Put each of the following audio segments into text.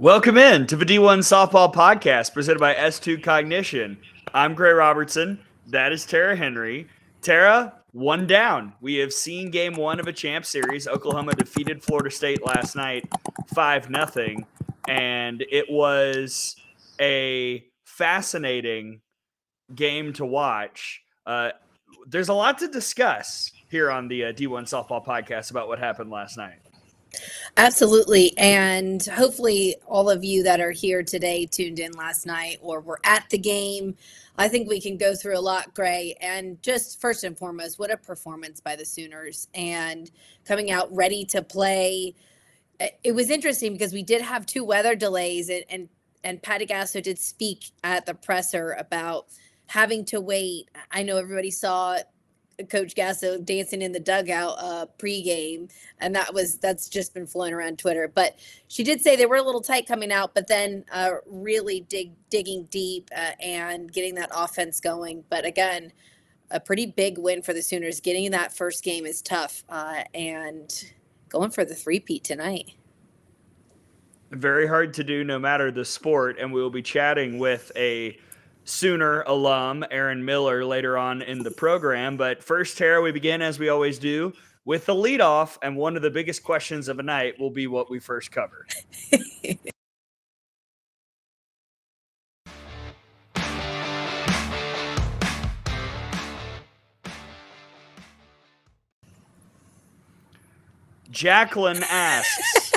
Welcome in to the D1 Softball Podcast presented by S2 Cognition. I'm Gray Robertson. That is Tara Henry. Tara, one down. We have seen game one of a champ series. Oklahoma defeated Florida State last night 5 nothing, and it was a fascinating game to watch. Uh, there's a lot to discuss here on the uh, D1 Softball Podcast about what happened last night. Absolutely. And hopefully, all of you that are here today tuned in last night or were at the game. I think we can go through a lot, Gray. And just first and foremost, what a performance by the Sooners and coming out ready to play. It was interesting because we did have two weather delays, and, and, and Patty Gasso did speak at the presser about having to wait. I know everybody saw Coach Gasso dancing in the dugout uh, pregame, and that was that's just been flowing around Twitter. But she did say they were a little tight coming out, but then uh, really dig digging deep uh, and getting that offense going. But again, a pretty big win for the Sooners. Getting that first game is tough, uh, and going for the three-peat tonight. Very hard to do, no matter the sport. And we will be chatting with a Sooner alum, Aaron Miller, later on in the program. But first, Tara, we begin as we always do with the leadoff. And one of the biggest questions of a night will be what we first cover. Jacqueline asks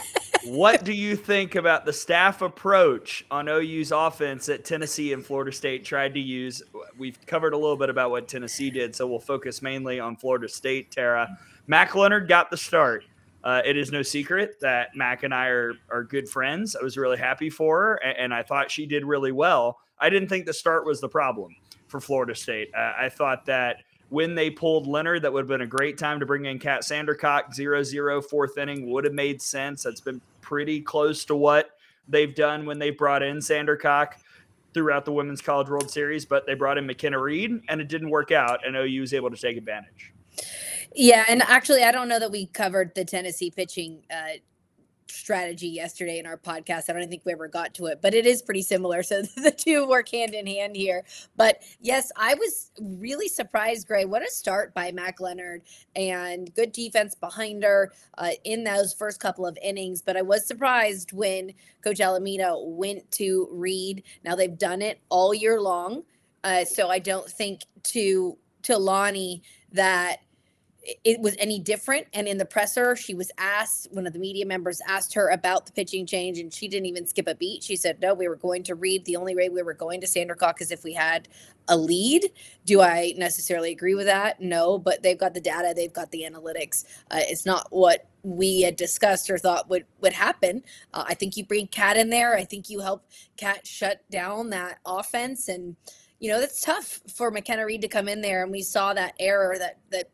what do you think about the staff approach on OU's offense that Tennessee and Florida State tried to use? We've covered a little bit about what Tennessee did, so we'll focus mainly on Florida State. Tara, Mac Leonard got the start. Uh, it is no secret that Mac and I are, are good friends. I was really happy for her, and, and I thought she did really well. I didn't think the start was the problem for Florida State. Uh, I thought that when they pulled Leonard, that would have been a great time to bring in Kat Sandercock. 0 0 inning would have made sense. That's been pretty close to what they've done when they brought in Sandercock throughout the Women's College World Series, but they brought in McKenna Reed and it didn't work out, and OU was able to take advantage. Yeah, and actually, I don't know that we covered the Tennessee pitching uh, strategy yesterday in our podcast. I don't think we ever got to it, but it is pretty similar. So the two work hand in hand here. But yes, I was really surprised, Gray. What a start by Mac Leonard and good defense behind her uh, in those first couple of innings. But I was surprised when Coach Alameda went to Reed. Now they've done it all year long. Uh, so I don't think to to Lonni that it was any different. And in the presser, she was asked, one of the media members asked her about the pitching change, and she didn't even skip a beat. She said, No, we were going to Reed. The only way we were going to Sandercock is if we had a lead. Do I necessarily agree with that? No, but they've got the data, they've got the analytics. Uh, it's not what we had discussed or thought would would happen. Uh, I think you bring Kat in there. I think you help Kat shut down that offense and you know that's tough for McKenna Reed to come in there, and we saw that error that that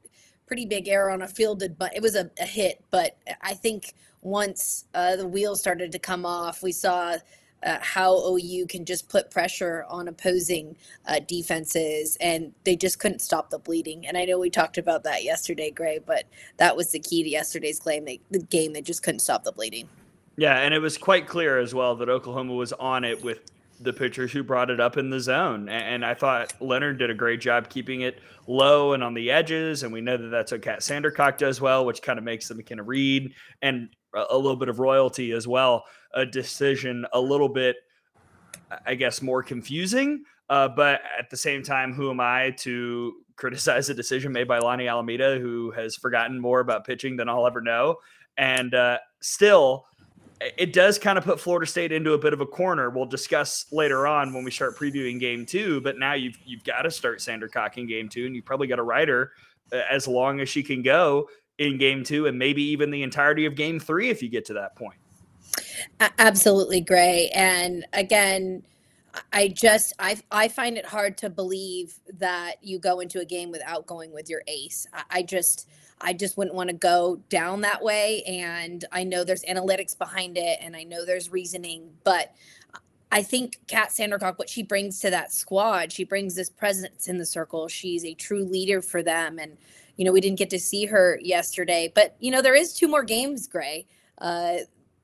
pretty big error on a fielded, but it was a, a hit. But I think once uh, the wheels started to come off, we saw uh, how OU can just put pressure on opposing uh, defenses, and they just couldn't stop the bleeding. And I know we talked about that yesterday, Gray, but that was the key to yesterday's claim. They, the game, they just couldn't stop the bleeding. Yeah, and it was quite clear as well that Oklahoma was on it with the pitchers who brought it up in the zone. And I thought Leonard did a great job keeping it low and on the edges. And we know that that's what Kat Sandercock does well, which kind of makes the McKenna Reed and a little bit of royalty as well. A decision a little bit, I guess, more confusing. Uh, but at the same time, who am I to criticize a decision made by Lonni Alameda, who has forgotten more about pitching than I'll ever know? And uh, still, it does kind of put Florida State into a bit of a corner. We'll discuss later on when we start previewing game two. But now you've you've got to start Sandercock in game two, and you've probably got to ride her uh, as long as she can go in game two, and maybe even the entirety of game three if you get to that point. Absolutely, Gray. And again, I just I I find it hard to believe that you go into a game without going with your ace. I, I just I just wouldn't want to go down that way. And I know there's analytics behind it and I know there's reasoning, but I think Kat Sandercock, what she brings to that squad, she brings this presence in the circle. She's a true leader for them. And, you know, we didn't get to see her yesterday, but, you know, there is two more games, Gray. Uh,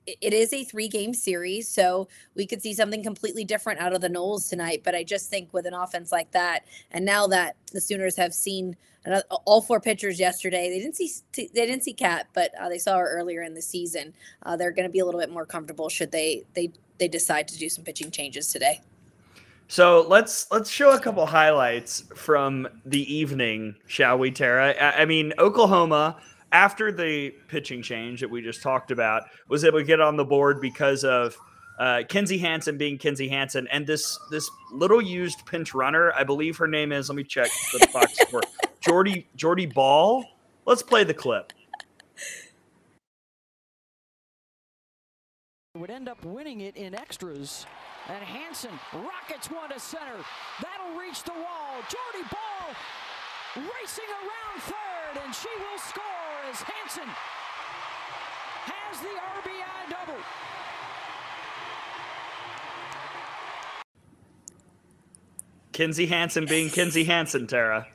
it is a three game series, so we could see something completely different out of the Noles tonight. But I just think with an offense like that, and now that the Sooners have seen all four pitchers yesterday, they didn't see they didn't see Kat, but uh, they saw her earlier in the season. Uh, they're going to be a little bit more comfortable should they they they decide to do some pitching changes today. So let's let's show a couple highlights from the evening, shall we, Tara? I, I mean, Oklahoma after the pitching change that we just talked about, was able to get on the board because of uh, Kinzie Hansen being Kinzie Hansen and this this little used pinch runner. I believe her name is. Let me check the box score. Jordy Jordy Bahl. Let's play the clip. Would end up winning it in extras. And Hansen rockets one to center. That'll reach the wall. Jordy Bahl racing around third, and she will score as Hansen has the RBI double. Kinzie Hansen being Kinzie Hansen, Tara.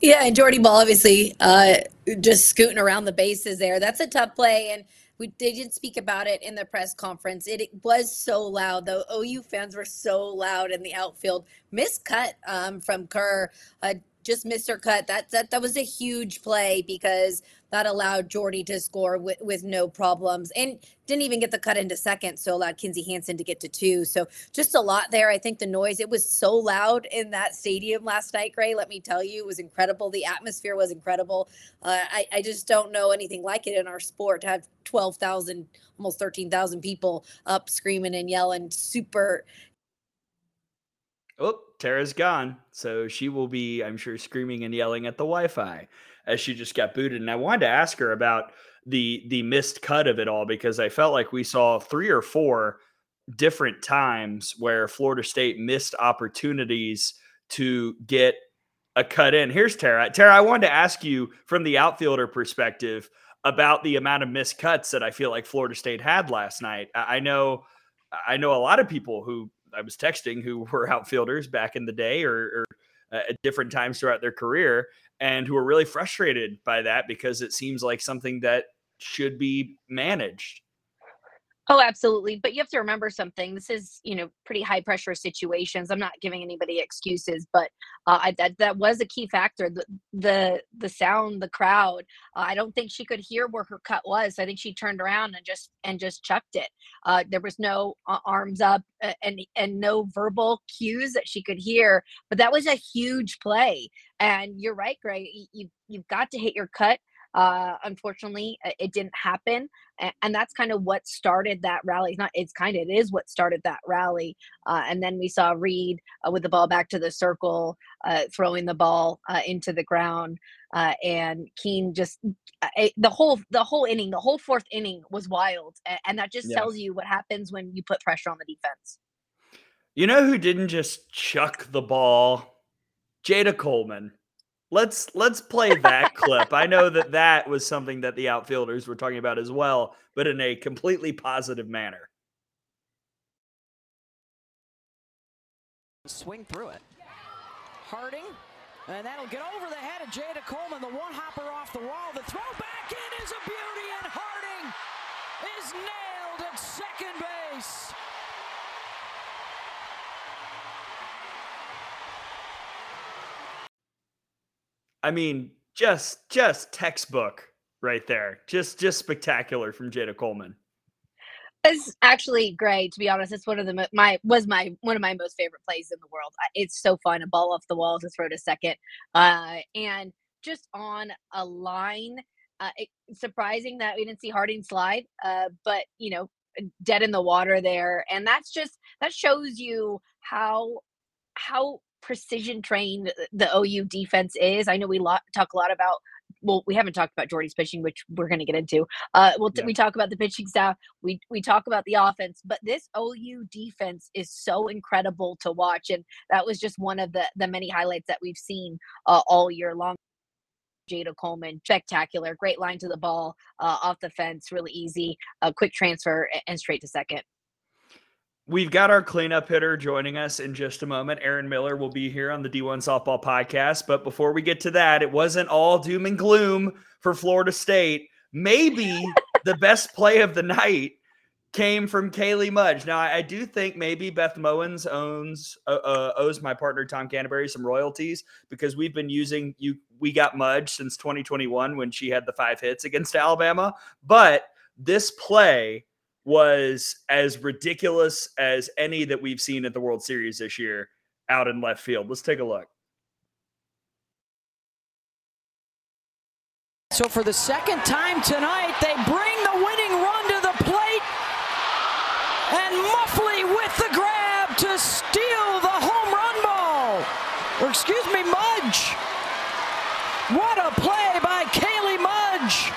Yeah, and Jordy Bahl obviously uh, just scooting around the bases there. That's a tough play, and we they did speak about it in the press conference. It, it was so loud, though. OU fans were so loud in the outfield. Miscut um, from Kerr. Uh, just missed her cut. That that that was a huge play because that allowed Jordy to score with, with no problems and didn't even get the cut into second, so allowed Kinzie Hansen to get to two. So just a lot there. I think the noise, it was so loud in that stadium last night, Gray. Let me tell you, it was incredible. The atmosphere was incredible. Uh, I, I just don't know anything like it in our sport to have 12,000, almost 13,000 people up screaming and yelling. Super. Oh, Tara's gone. So she will be, I'm sure, screaming and yelling at the Wi Fi as she just got booted. And I wanted to ask her about the the missed cut of it all because I felt like we saw three or four different times where Florida State missed opportunities to get a cut in. Here's Tara. Tara, I wanted to ask you from the outfielder perspective about the amount of missed cuts that I feel like Florida State had last night. I know I know a lot of people who I was texting who were outfielders back in the day or, or uh, at different times throughout their career and who are really frustrated by that because it seems like something that should be managed. Oh, absolutely. But you have to remember something. This is, you know, pretty high pressure situations. I'm not giving anybody excuses, but uh, I, that that was a key factor. The the the sound, the crowd. Uh, I don't think she could hear where her cut was. I think she turned around and just and just chucked it. Uh, there was no uh, arms up uh, and and no verbal cues that she could hear. But that was a huge play. And you're right, Greg. You you've got to hit your cut. Uh, unfortunately, it didn't happen, and that's kind of what started that rally. It's not. It's kind of it is what started that rally. Uh, and then we saw Reed uh, with the ball back to the circle, uh, throwing the ball uh, into the ground, uh, and Keene just the whole the whole inning, the whole fourth inning was wild, and that just yeah. tells you what happens when you put pressure on the defense. You know who didn't just chuck the ball? Jayda Coleman. Let's let's play that clip. I know that that was something that the outfielders were talking about as well, but in a completely positive manner. Swing through it. Harding, and that'll get over the head of Jayda Coleman. The one hopper off the wall. The throw back in is a beauty, and Harding is nailed at second base. I mean, just just textbook right there. Just just spectacular from Jayda Coleman. It's actually great to be honest. It's one of the my was my one of my most favorite plays in the world. It's so fun, a ball off the wall to throw to second, uh, and just on a line. Uh, it, surprising that we didn't see Harding slide, uh, but you know, dead in the water there, and that's just that shows you how how precision trained the OU defense is. I know we lot, talk a lot about well, we haven't talked about Jordy's pitching, which we're going to get into. Uh, we'll yeah. we talk about the pitching staff. We we talk about the offense, but this OU defense is so incredible to watch, and that was just one of the the many highlights that we've seen uh, all year long. Jayda Coleman, spectacular, great line to the ball, uh, off the fence, really easy, a quick transfer, and straight to second. We've got our cleanup hitter joining us in just a moment. Aaron Miller will be here on the D1 Softball Podcast. But before we get to that, it wasn't all doom and gloom for Florida State. Maybe the best play of the night came from Kaley Mudge. Now, I, do think maybe Beth Mowins owns uh, uh, owes my partner Tom Canterbury some royalties because we've been using you. We got Mudge since 2021 when she had the five hits against Alabama, but this play was as ridiculous as any that we've seen at the World Series this year out in left field. Let's take a look. So for the second time tonight, they bring the winning run to the plate. And Muffley with the grab to steal the home run ball. Or excuse me, Mudge. What a play by Kaley Mudge.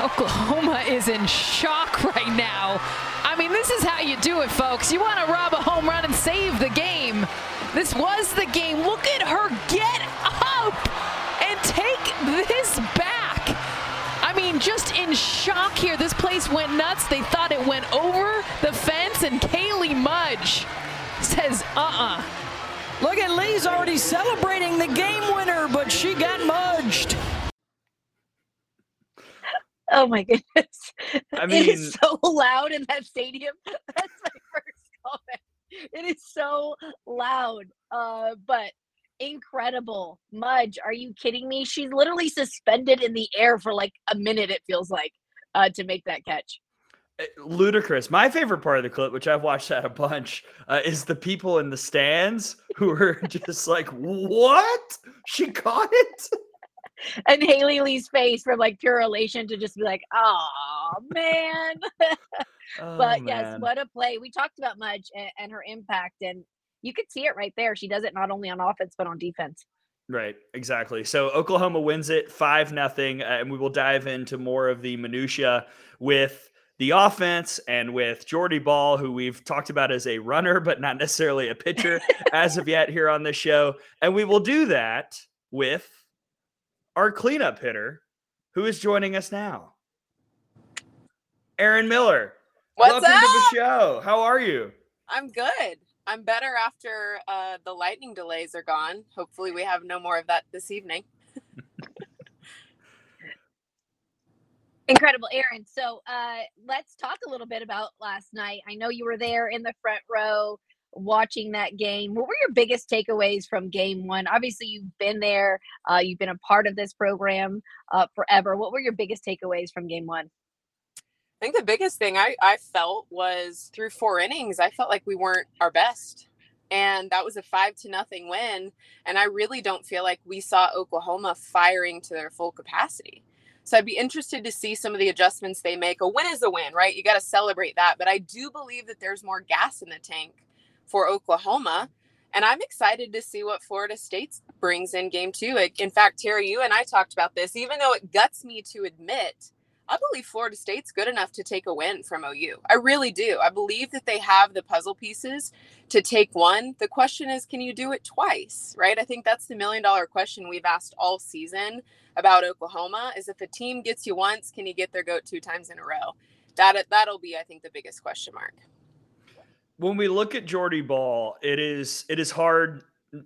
Oklahoma is in shock right now. I mean, this is how you do it, folks. You want to rob a home run and save the game. This was the game. Look at her get up and take this back. I mean, just in shock here. This place went nuts. They thought it went over the fence, and Kaley Mudge says, uh uh Look at Lee's already celebrating the game winner, but she got mudged. Oh my goodness. I mean- is so loud in that stadium. That's my first comment. It is so loud. Uh, but incredible. Mudge, are you kidding me? She's literally suspended in the air for like a minute, it feels like, uh, to make that catch. Uh, ludicrous. My favorite part of the clip, which I've watched that a bunch, uh, is the people in the stands who are just like, "What? She caught it!" And Haley Lee's face from like pure elation to just be like, oh man. Oh, but yes, what a play. We talked about Mudge and, and her impact, and you could see it right there. She does it not only on offense, but on defense. Right, exactly. So Oklahoma wins it five nothing, uh, and we will dive into more of the minutia with the offense and with Jordy Bahl, who we've talked about as a runner, but not necessarily a pitcher as of yet here on this show. And we will do that with our cleanup hitter, who is joining us now, Aaron Miller. What's Welcome up? to the show. How are you? I'm good. I'm better after uh, the lightning delays are gone. Hopefully, we have no more of that this evening. Incredible, Aaron. So uh, let's talk a little bit about last night. I know you were there in the front row watching that game. What were your biggest takeaways from game one? Obviously, you've been there, uh, you've been a part of this program uh, forever. What were your biggest takeaways from game one? I think the biggest thing I, I felt was through four innings, I felt like we weren't our best. And that was a five to nothing win. And I really don't feel like we saw Oklahoma firing to their full capacity. So I'd be interested to see some of the adjustments they make. A win is a win, right? You got to celebrate that. But I do believe that there's more gas in the tank for Oklahoma. And I'm excited to see what Florida State brings in game two. In fact, Terry, you and I talked about this, even though it guts me to admit I believe Florida State's good enough to take a win from OU. I really do. I believe that they have the puzzle pieces to take one. The question is, can you do it twice? Right? I think that's the million dollar question we've asked all season about Oklahoma is if a team gets you once, can you get their goat two times in a row? That that'll be, I think, the biggest question mark. When we look at Jordy Bahl, it is it is hard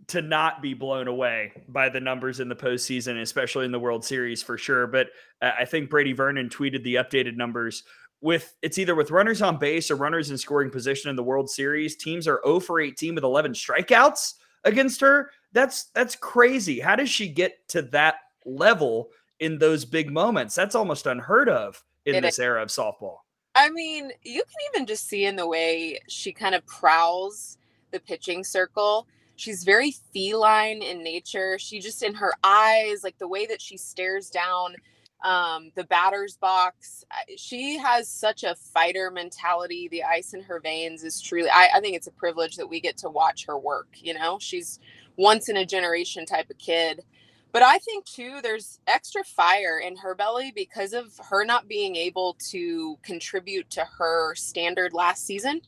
to not be blown away by the numbers in the postseason, especially in the World Series for sure. But I think Brady Vernon tweeted the updated numbers with it's either with runners on base or runners in scoring position in the World Series. Teams are 0 for 18 with 11 strikeouts against her. That's that's crazy. How does she get to that level in those big moments? That's almost unheard of in It this era of softball. I mean, you can even just see in the way she kind of prowls the pitching circle. She's very feline in nature. She just in her eyes, like the way that she stares down um, the batter's box. She has such a fighter mentality. The ice in her veins is truly, I, I think it's a privilege that we get to watch her work. You know, she's once in a generation type of kid. But I think too, there's extra fire in her belly because of her not being able to contribute to her standard last season.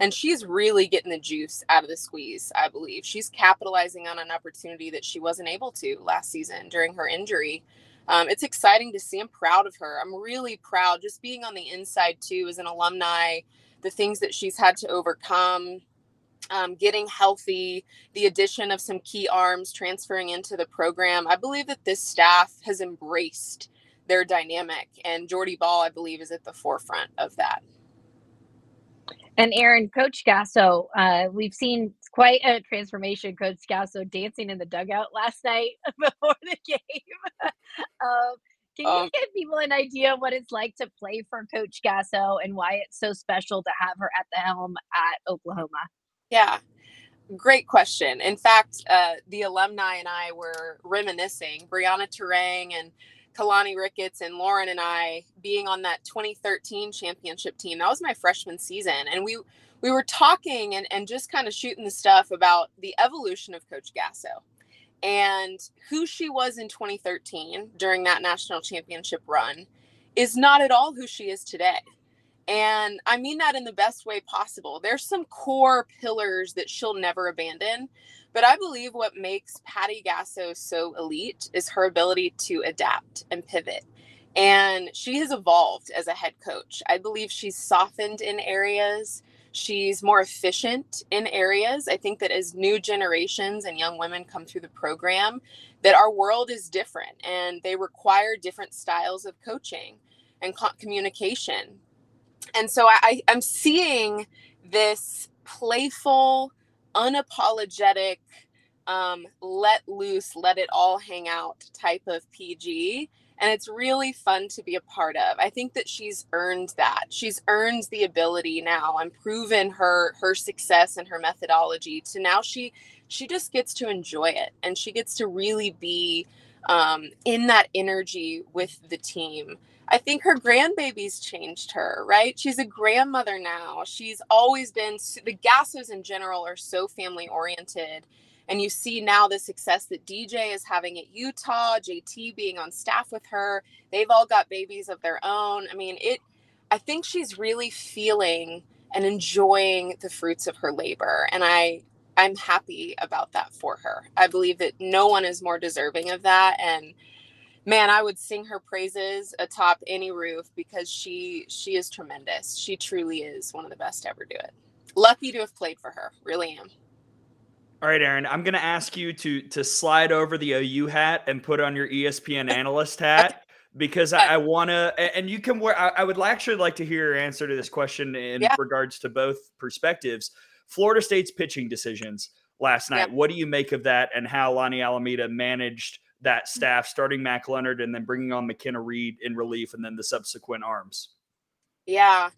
And she's really getting the juice out of the squeeze, I believe. She's capitalizing on an opportunity that she wasn't able to last season during her injury. Um, it's exciting to see. I'm proud of her. I'm really proud just being on the inside too as an alumni, the things that she's had to overcome, um, getting healthy, the addition of some key arms transferring into the program. I believe that this staff has embraced their dynamic. And Jordy Bahl, I believe, is at the forefront of that. And Aaron, Coach Gasso, uh, we've seen quite a transformation. Coach Gasso dancing in the dugout last night before the game. um, can you um, give people an idea of what it's like to play for Coach Gasso and why it's so special to have her at the helm at Oklahoma? Yeah, great question. In fact, uh, the alumni and I were reminiscing. Brianna Turang and Keilani Ricketts and Lauren and I being on that 2013 championship team. That was my freshman season. And we we were talking and, and just kind of shooting the stuff about the evolution of Coach Gasso and who she was in 2013 during that national championship run is not at all who she is today. And I mean that in the best way possible. There's some core pillars that she'll never abandon. But I believe what makes Patty Gasso so elite is her ability to adapt and pivot. And she has evolved as a head coach. I believe she's softened in areas. She's more efficient in areas. I think that as new generations and young women come through the program, that our world is different and they require different styles of coaching and communication. And so I, I'm seeing this playful, unapologetic, um, let loose, let it all hang out type of PG. And it's really fun to be a part of. I think that she's earned that. She's earned the ability now and proven her her success and her methodology to now she she just gets to enjoy it and she gets to really be um, in that energy with the team. I think her grandbabies changed her, right? She's a grandmother now. She's always been, the Gassos in general are so family oriented. And you see now the success that DJ is having at Utah, JT being on staff with her. They've all got babies of their own. I mean, it, I think she's really feeling and enjoying the fruits of her labor. And I, I'm happy about that for her. I believe that no one is more deserving of that. And, man i would sing her praises atop any roof because she she is tremendous she truly is one of the best to ever do it lucky to have played for her really am all right aaron i'm going to ask you to to slide over the ou hat and put on your espn analyst hat because I, I want to, and you can wear. I, I, would actually like to hear your answer to this question in yeah. regards to both perspectives. Florida State's pitching decisions last night. Yeah. What do you make of that, and how Lonni Alameda managed that staff, starting Mac Leonard and then bringing on McKenna Reed in relief and then the subsequent arms? Yeah,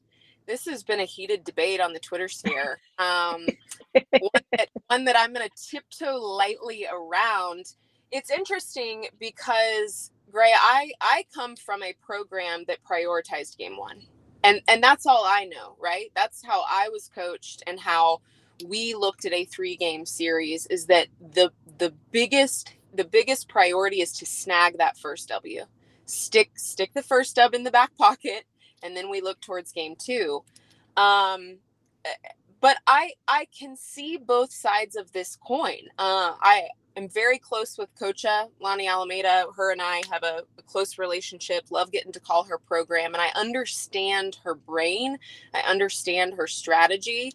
this has been a heated debate on the Twitter sphere. Um, one, that, one that I'm going to tiptoe lightly around. It's interesting because Gray, I I come from a program that prioritized game one, and and that's all I know, right? That's how I was coached and how we looked at a three game series. Is that the the biggest the biggest priority is to snag that first W. Stick stick the first dub in the back pocket, and then we look towards game two. Um, but I I can see both sides of this coin. Uh, I am very close with Coacha Lonni Alameda. Her and I have a, a, close relationship. Love getting to call her program, and I understand her brain. I understand her strategy.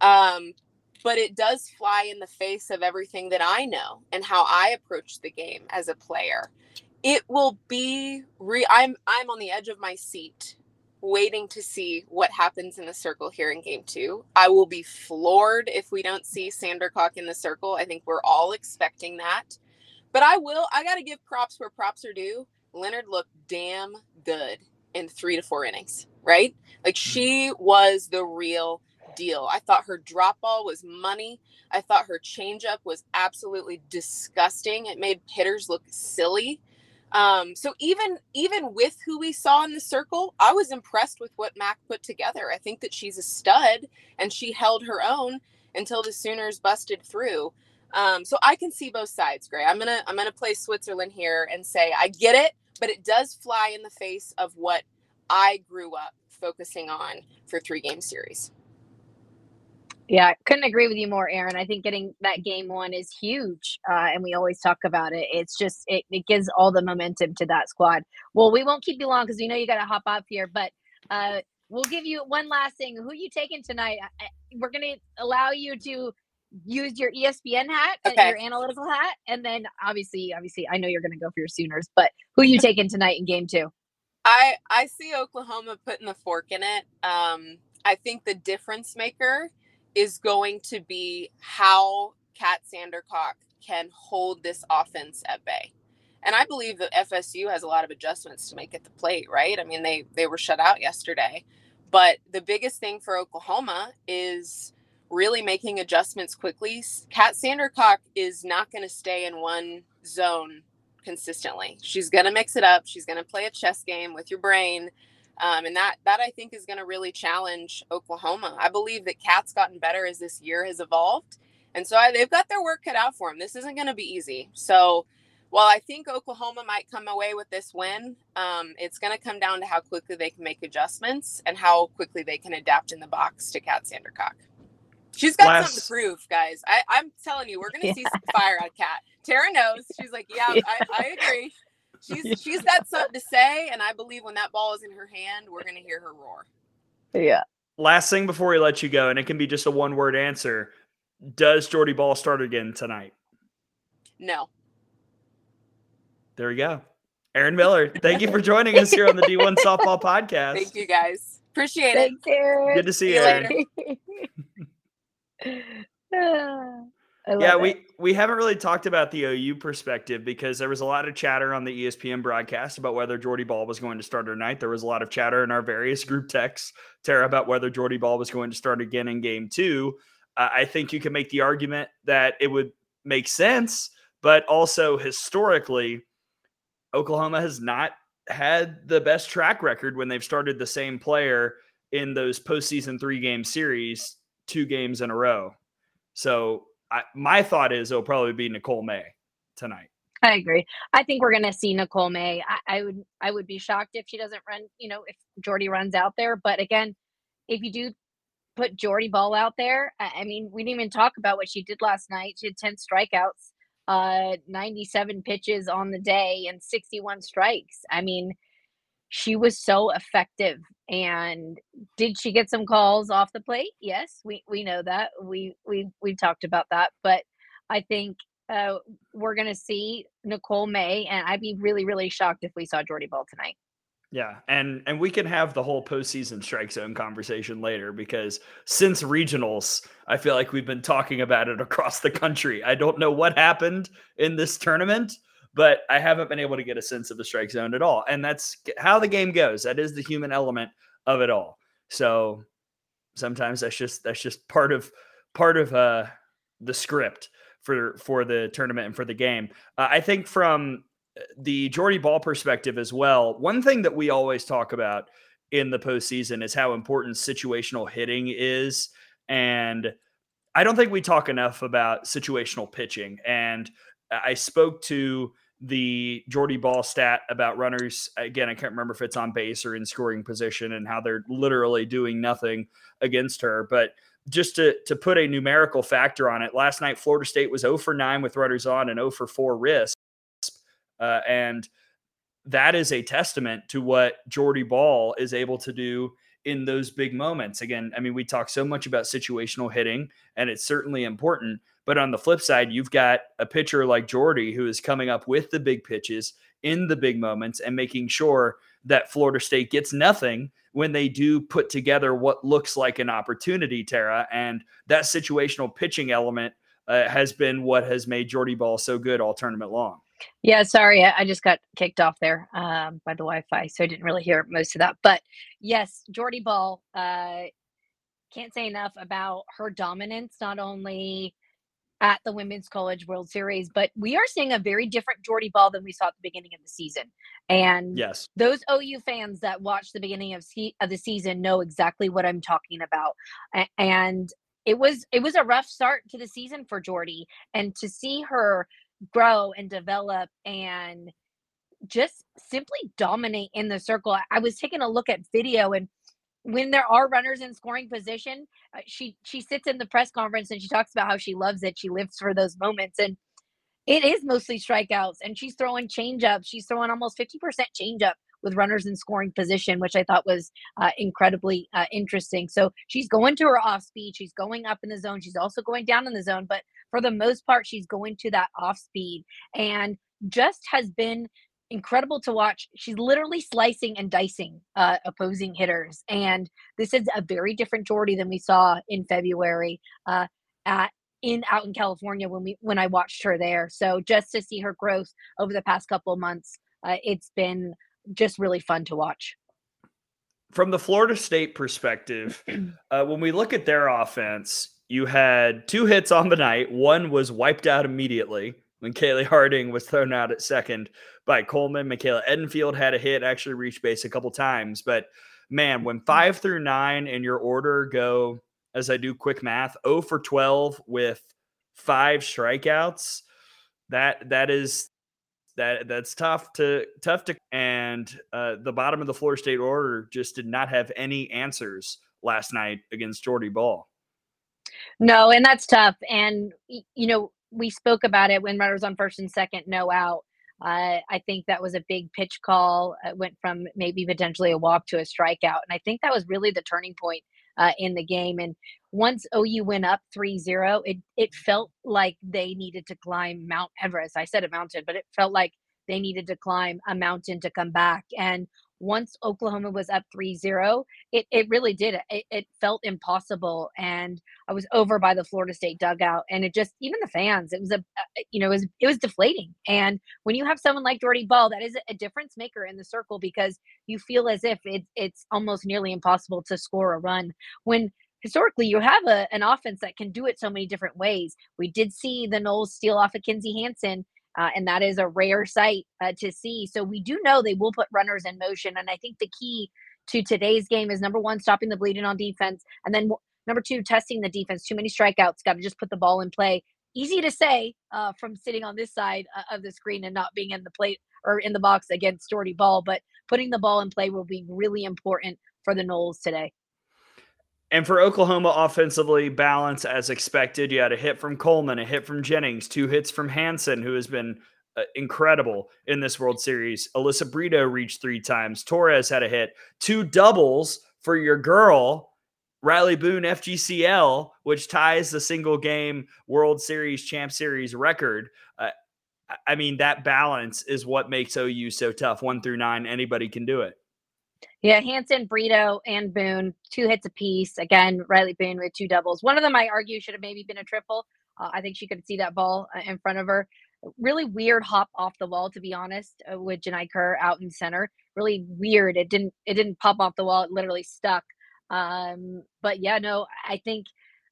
Um, but it does fly in the face of everything that I know and how I approach the game as a player. It will be re I'm I'm on the edge of my seat waiting to see what happens in the circle here in game 2. I will be floored if we don't see Sandercock in the circle. I think we're all expecting that. But I will I got to give props where props are due. Leonard looked damn good in 3 to 4 innings, right? Like she was the real deal. I thought her drop ball was money. I thought her changeup was absolutely disgusting. It made hitters look silly. Um, so even even with who we saw in the circle, I was impressed with what Mac put together. I think that she's a stud and she held her own until the Sooners busted through. Um, so I can see both sides, Gray. I'm gonna I'm gonna play Switzerland here and say I get it, but it does fly in the face of what I grew up focusing on for three game series. Yeah, couldn't agree with you more, Aaron. I think getting that game one is huge, uh, and we always talk about it. It's just it, it gives all the momentum to that squad. Well, we won't keep you long because we know you got to hop off here, but uh, we'll give you one last thing. Who you taking tonight? We're going to allow you to use your ESPN hat and Okay. your analytical hat, and then obviously, obviously, I know you're going to go for your Sooners, but who you taking tonight in Game Two? I I see Oklahoma putting the fork in it. Um, I think the difference maker is going to be how Kat Sandercock can hold this offense at bay. And I believe that FSU has a lot of adjustments to make at the plate, right? I mean, they they were shut out yesterday. But the biggest thing for Oklahoma is really making adjustments quickly. Kat Sandercock is not going to stay in one zone consistently. She's going to mix it up. She's going to play a chess game with your brain. Um, and that that I think is going to really challenge Oklahoma. I believe that Kat's gotten better as this year has evolved, and so I, they've got their work cut out for them. This isn't going to be easy. So while I think Oklahoma might come away with this win, um, it's going to come down to how quickly they can make adjustments and how quickly they can adapt in the box to Kat Sandercock. She's got something to prove, guys. I, I'm telling you, we're going to see some fire out of Kat. Tara knows. She's like, yeah, I, I agree. She's she's got something to say, and I believe when that ball is in her hand, we're going to hear her roar. Yeah. Last thing before we let you go, and it can be just a one word answer. Does Jordy Bahl start again tonight? No. There we go. Aaron Miller, thank you for joining us here on the D1 Softball Podcast. Thank you guys. Appreciate it. Thanks, Aaron. Good to see See you, you Aaron. Ah, Yeah, it. we we haven't really talked about the OU perspective because there was a lot of chatter on the ESPN broadcast about whether Jordy Bahl was going to start or tonight. There was a lot of chatter in our various group texts, Tara, about whether Jordy Bahl was going to start again in game two. Uh, I think you can make the argument that it would make sense, but also historically, Oklahoma has not had the best track record when they've started the same player in those postseason three game series, two games in a row. So I, my thought is it'll probably be Nicole May tonight. I agree. I think we're gonna see Nicole May. I, I would I would be shocked if she doesn't run, you know, if Jordy runs out there. But again, if you do put Jordy Bahl out there, I, I mean, we didn't even talk about what she did last night. She had 10 strikeouts, uh, 97 pitches on the day and 61 strikes. I mean, she was so effective. And did she get some calls off the plate? Yes, we, we know that. We we we've talked about that. But I think uh, we're going to see Nicole May, and I'd be really, really shocked if we saw Jordy Bahl tonight. Yeah, and and we can have the whole postseason strike zone conversation later because since regionals, I feel like we've been talking about it across the country. I don't know what happened in this tournament, but I haven't been able to get a sense of the strike zone at all, and that's how the game goes. That is the human element of it all. So sometimes that's just that's just part of part of uh the script for for the tournament and for the game. Uh, I think from the Jordy Bahl perspective as well, one thing that we always talk about in the postseason is how important situational hitting is. And I don't think we talk enough about situational pitching. And I spoke to the Jordy Bahl stat about runners. Again, I can't remember if it's on base or in scoring position and how they're literally doing nothing against her. But just to, to put a numerical factor on it, last night Florida State was 0 for 9 with runners on and 0 for 4 RISP. Uh, and that is a testament to what Jordy Bahl is able to do in those big moments. Again, I mean, we talk so much about situational hitting, and it's certainly important. But on the flip side, you've got a pitcher like Jordy who is coming up with the big pitches in the big moments and making sure that Florida State gets nothing when they do put together what looks like an opportunity, Tara. And that situational pitching element uh, has been what has made Jordy Bahl so good all tournament long. Yeah, sorry, I, just got kicked off there um, by the Wi-Fi, so I didn't really hear most of that. But yes, Jordy Bahl. Uh, can't say enough about her dominance, not only at the Women's College World Series, but we are seeing a very different Jordy Bahl than we saw at the beginning of the season. And Yes. those OU fans that watched the beginning of, se- of the season know exactly what I'm talking about. A- and it was it was a rough start to the season for Jordy, and to see her grow and develop and just simply dominate in the circle. I- I was taking a look at video and when there are runners in scoring position, uh, she she sits in the press conference and she talks about how she loves it. She lives for those moments and it is mostly strikeouts and she's throwing change up. She's throwing almost 50% change up with runners in scoring position, which I thought was uh, incredibly uh, interesting. So she's going to her off speed. She's going up in the zone. She's also going down in the zone, but for the most part, she's going to that off speed and just has been incredible to watch. She's literally slicing and dicing uh, opposing hitters, and this is a very different Jordy than we saw in February uh, at in out in California when we when I watched her there. So just to see her growth over the past couple months, uh, it's been just really fun to watch. From the Florida State perspective, uh, when we look at their offense, you had two hits on the night. One was wiped out immediately when Kaylee Harding was thrown out at second by Coleman. Michaela Edenfield had a hit, actually reached base a couple times. But man, when five through nine in your order go as I do quick math, 0 for 12 with five strikeouts. That that is that that's tough to tough to and uh, the bottom of the Florida State order just did not have any answers last night against Jordy Bahl. No, and that's tough. And you know, we spoke about it when runners on first and second, no out. Uh, I think that was a big pitch call. It went from maybe potentially a walk to a strikeout, and I think that was really the turning point uh, in the game. And once OU went up 3-0, it it felt like they needed to climb Mount Everest. I said a mountain, but it felt like they needed to climb a mountain to come back. And once Oklahoma was up 3-0, it, it really did. It, it felt impossible. And I was over by the Florida State dugout and it just, even the fans, it was a, you know, it was, it was deflating. And when you have someone like Jordy Bahl, that is a difference maker in the circle because you feel as if it, it's almost nearly impossible to score a run when historically you have a, an offense that can do it so many different ways. We did see the Noles steal off of Kinzie Hansen uh, and that is a rare sight uh, to see. So we do know they will put runners in motion, and I think the key to today's game is number one, stopping the bleeding on defense, and then number two, testing the defense. Too many strikeouts. Got to just put the ball in play. Easy to say uh, from sitting on this side uh, of the screen and not being in the plate or in the box against Jordy Bahl, but putting the ball in play will be really important for the Noles today. And for Oklahoma offensively, balance as expected. You had a hit from Coleman, a hit from Jennings, two hits from Hansen, who has been uh, incredible in this World Series. Alyssa Brito reached three times. Torres had a hit, two doubles for your girl, Rylie Boone FGCL, which ties the single game World Series Champ Series record. Uh, I mean, that balance is what makes OU so tough. One through nine, anybody can do it. Yeah, Hansen, Brito, and Boone, two hits apiece. Again, Rylie Boone with two doubles. One of them, I argue, should have maybe been a triple. Uh, I think she could see that ball uh, in front of her. Really weird hop off the wall, to be honest, uh, with Janai Kerr out in center. Really weird. It didn't. It didn't pop off the wall. It literally stuck. Um, but yeah, no, I think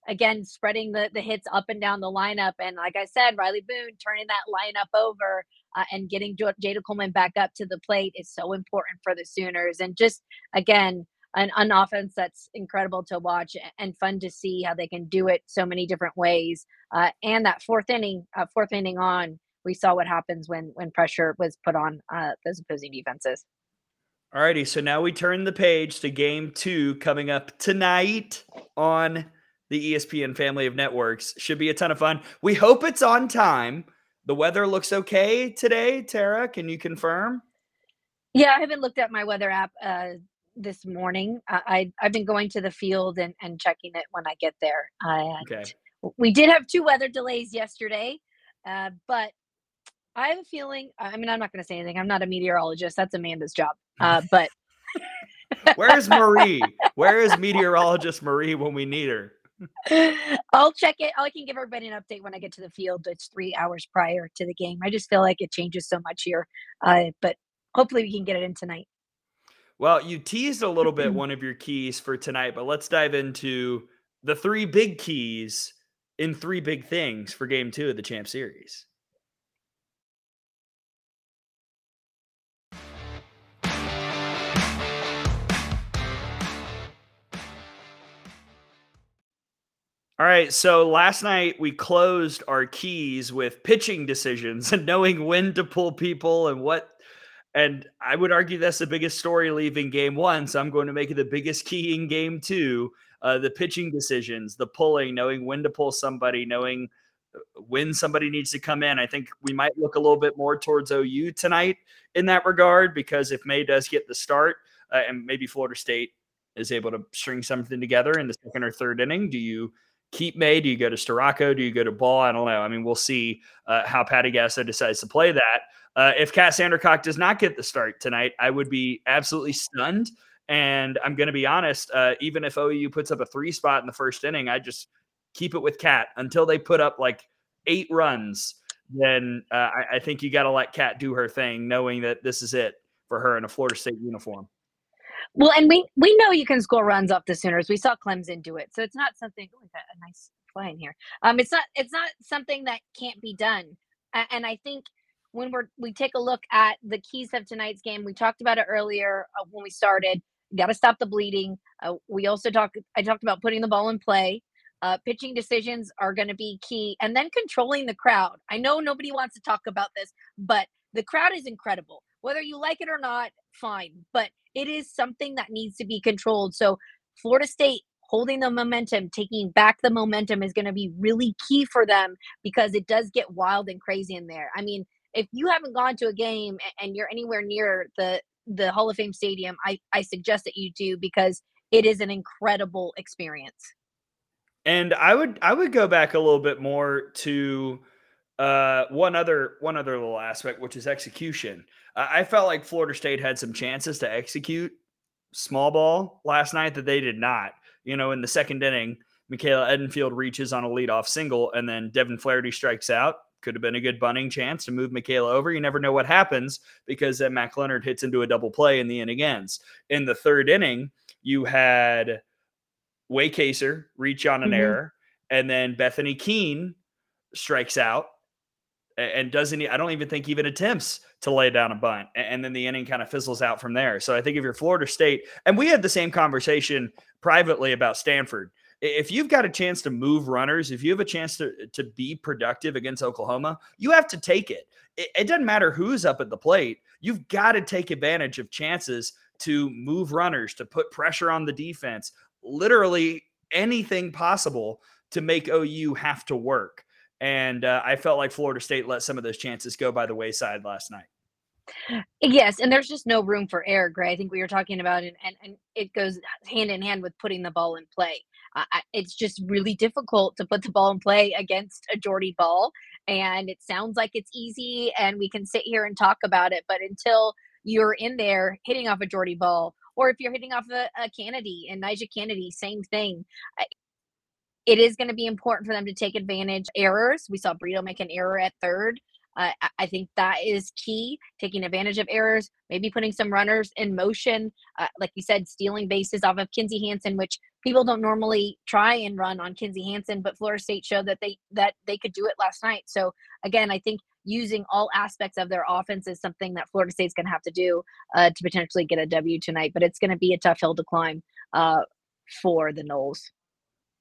again spreading the the hits up and down the lineup, and like I said, Rylie Boone turning that lineup over uh, and getting Jayda Coleman back up to the plate is so important for the Sooners. And just again, an, an offense that's incredible to watch and fun to see how they can do it so many different ways. Uh, and that fourth inning, uh, fourth inning on, we saw what happens when when pressure was put on uh, those opposing defenses. Alrighty, so now we turn the page to game two coming up tonight on the ESPN family of networks. Should be a ton of fun. We hope it's on time. The weather looks okay today, Tara. Can you confirm? Yeah, I haven't looked at my weather app uh, this morning. I, I have been going to the field and, and checking it when I get there. okay. We did have two weather delays yesterday, uh, but I have a feeling. I mean, I'm not going to say anything. I'm not a meteorologist. That's Amanda's job. Uh, but where's Marie? Where is meteorologist Marie when we need her? I'll check it. I can give everybody an update when I get to the field. It's three hours prior to the game. I just feel like it changes so much here, uh, but hopefully we can get it in tonight. Well, you teased a little bit one of your keys for tonight, but let's dive into the three big keys in three big things for game two of the Champ Series. All right. So last night we closed our keys with pitching decisions and knowing when to pull people and what. And I would argue that's the biggest story leaving game one. So I'm going to make it the biggest key in game two. Uh, the pitching decisions, the pulling, knowing when to pull somebody, knowing when somebody needs to come in. I think we might look a little bit more towards OU tonight in that regard because if May does get the start uh, and maybe Florida State is able to string something together in the second or third inning, do you keep May? Do you go to Storako? Do you go to Bahl? I don't know. I mean, we'll see uh, how Patty Gasso decides to play that. Uh, if Kat Sandercock does not get the start tonight, I would be absolutely stunned. And I'm going to be honest, uh, even if OU puts up a three spot in the first inning, I just keep it with Kat until they put up like eight runs. Then uh, I, I think you got to let Kat do her thing, knowing that this is it for her in a Florida State uniform. Well, and we we know you can score runs off the Sooners. We saw Clemson do it, so it's not something. Oh, a nice play in here. Um, it's not it's not something that can't be done. And I think when we're we take a look at the keys of tonight's game, we talked about it earlier uh, when we started. Got to stop the bleeding. Uh, we also talked. I talked about putting the ball in play. Uh, pitching decisions are going to be key, and then controlling the crowd. I know nobody wants to talk about this, but the crowd is incredible. Whether you like it or not, fine. But it is something that needs to be controlled. So Florida State holding the momentum, taking back the momentum is going to be really key for them because it does get wild and crazy in there. I mean, if you haven't gone to a game and you're anywhere near the the Hall of Fame Stadium, I I suggest that you do because it is an incredible experience. And I would I would go back a little bit more to uh, one other one other little aspect, which is execution. I felt like Florida State had some chances to execute small ball last night that they did not. You know, in the second inning, Michaela Edenfield reaches on a leadoff single, and then Devin Flaherty strikes out. Could have been a good bunting chance to move Michaela over. You never know what happens because then Mac Leonard hits into a double play in the inning ends. In the third inning, you had Wacaser reach on an mm-hmm. error, and then Bethany Keene strikes out and doesn't I don't even think even attempts to lay down a bunt and then the inning kind of fizzles out from there. So I think if you're Florida State and we had the same conversation privately about Stanford. If you've got a chance to move runners, if you have a chance to to be productive against Oklahoma, you have to take it. It, it doesn't matter who's up at the plate. You've got to take advantage of chances to move runners, to put pressure on the defense, literally anything possible to make OU have to work. And uh, I felt like Florida State let some of those chances go by the wayside last night. Yes, and there's just no room for error, Gray. I think we were talking about it, and, and it goes hand in hand with putting the ball in play. Uh, it's just really difficult to put the ball in play against a Jordy Bahl, and it sounds like it's easy, and we can sit here and talk about it, but until you're in there hitting off a Jordy Bahl, or if you're hitting off a, a Kennedy and Nija Kennedy, same thing it is going to be important for them to take advantage errors. We saw Brito make an error at third. Uh, I think that is key, taking advantage of errors, maybe putting some runners in motion. Uh, like you said, stealing bases off of Kinzie Hansen, which people don't normally try and run on Kinzie Hansen, but Florida State showed that they that they could do it last night. So again, I think using all aspects of their offense is something that Florida State's going to have to do uh, to potentially get a W tonight. But it's going to be a tough hill to climb uh, for the Noles.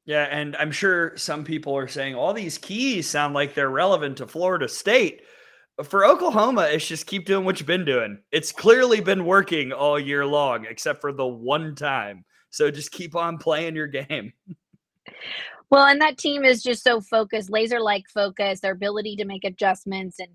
Yeah, and I'm sure some people are saying all these keys sound like they're relevant to Florida State. For Oklahoma, it's just keep doing what you've been doing. It's clearly been working all year long, except for the one time. So just keep on playing your game. Well, and that team is just so focused, laser like focus, their ability to make adjustments. And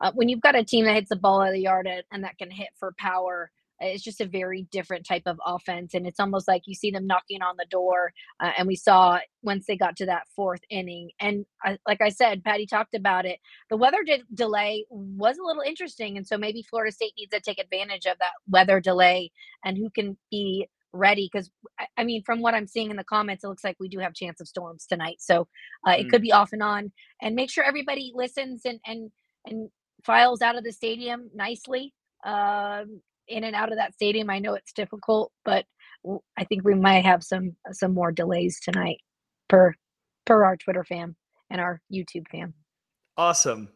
uh, when you've got a team that hits the ball out of the yard and that can hit for power, it's just a very different type of offense and it's almost like you see them knocking on the door uh, and we saw once they got to that fourth inning and uh, like i said patty talked about it the weather de- delay was a little interesting and so maybe florida state needs to take advantage of that weather delay and who can be ready because I mean, from what I'm seeing in the comments, it looks like we do have chance of storms tonight. So uh, mm. it could be off and on. And make sure everybody listens and and and files out of the stadium nicely. Um, in and out of that stadium. I know it's difficult, but I think we might have some some more delays tonight per per our Twitter fam and our YouTube fam. Awesome.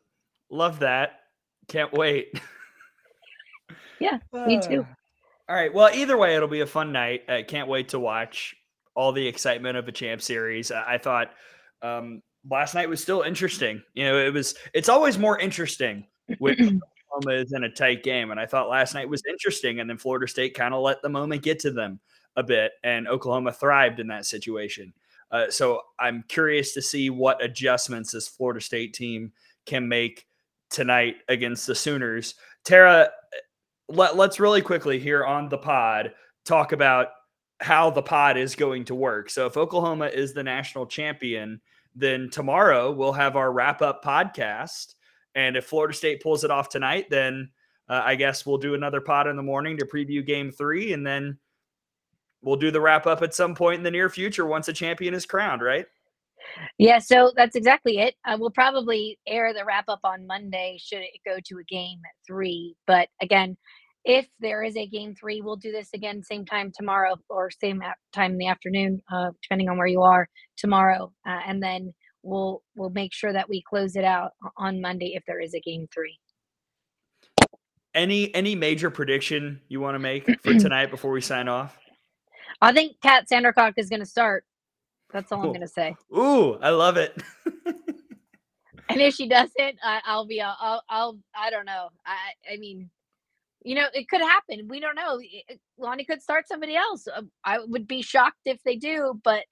Love that. Can't wait. yeah, me too. All right. Well, either way, it'll be a fun night. I can't wait to watch all the excitement of a champ series. I thought um, last night was still interesting. You know, it was. It's always more interesting with Oklahoma is in a tight game. And I thought last night was interesting. And then Florida State kind of let the moment get to them a bit. And Oklahoma thrived in that situation. Uh, so I'm curious to see what adjustments this Florida State team can make tonight against the Sooners. Tara, let, let's really quickly here on the pod talk about how the pod is going to work. So if Oklahoma is the national champion, then tomorrow we'll have our wrap up podcast. And if Florida State pulls it off tonight, then uh, I guess we'll do another pod in the morning to preview game three. And then we'll do the wrap up at some point in the near future once a champion is crowned, right? Yeah, so that's exactly it. Uh, we'll probably air the wrap up on Monday should it go to a game three. But again, if there is a game three, we'll do this again same time tomorrow or same time in the afternoon, uh, depending on where you are tomorrow, uh, and then we'll we'll make sure that we close it out on Monday if there is a game three. Any any major prediction you want to make for tonight before we sign off? I think Kat Sandercock is going to start. That's all I'm going to say. Ooh, I love it. and if she doesn't, I, will be. I'll, I'll. I don't know. I. I mean, you know, it could happen. We don't know. Lonni could start somebody else. Uh, I would be shocked if they do, but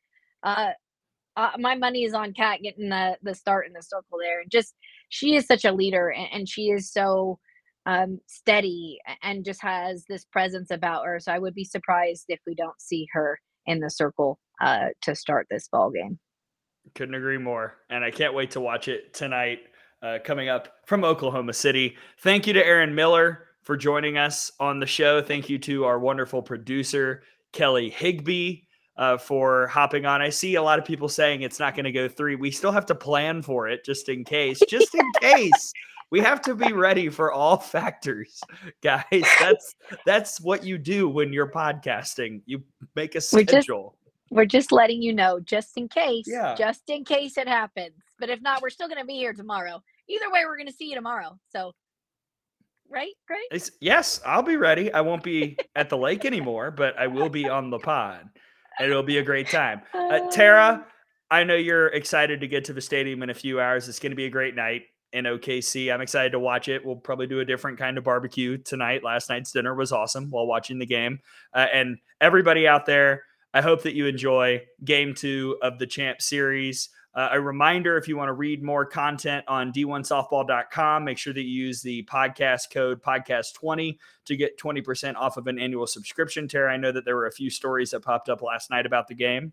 uh, uh, my money is on Kat getting the the start in the circle there. And just she is such a leader, and, and she is so um, steady and just has this presence about her. So I would be surprised if we don't see her in the circle uh, to start this ball game. Couldn't agree more, and I can't wait to watch it tonight. Uh, coming up from Oklahoma City. Thank you to Aaron Miller for joining us on the show. Thank you to our wonderful producer Kelly Higby uh, for hopping on. I see a lot of people saying it's not going to go three. We still have to plan for it just in case. Just in case we have to be ready for all factors, guys. That's that's what you do when you're podcasting. You make a schedule. We're just, we're just letting you know, just in case. Yeah. Just in case it happens. But if not, we're still going to be here tomorrow. Either way, we're going to see you tomorrow. So, right, great. It's, yes, I'll be ready. I won't be at the lake anymore, but I will be on the pod, it'll be a great time. Uh, Tara, I know you're excited to get to the stadium in a few hours. It's going to be a great night in OKC. I'm excited to watch it. We'll probably do a different kind of barbecue tonight. Last night's dinner was awesome while watching the game. Uh, and everybody out there, I hope that you enjoy game two of the Champ Series. Uh, a reminder if you want to read more content on d1softball.com, make sure that you use the podcast code podcast20 to get 20% off of an annual subscription. Tara, I know that there were a few stories that popped up last night about the game.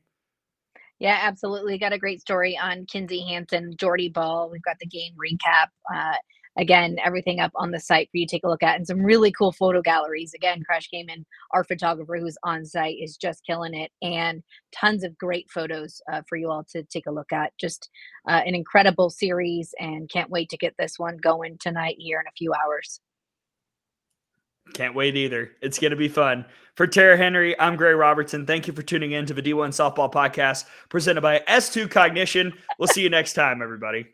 Yeah, absolutely. Got a great story on Kinzie Hansen, Jordy Bahl. We've got the game recap. Uh, again, everything up on the site for you to take a look at, and some really cool photo galleries. Again, Crash Game and our photographer who's on site is just killing it, and tons of great photos uh, for you all to take a look at. Just uh, an incredible series, and can't wait to get this one going tonight here in a few hours. Can't wait either. It's going to be fun. For Tara Henry, I'm Gray Robertson. Thank you for tuning in to the D1 Softball Podcast presented by S2 Cognition. We'll see you next time, everybody.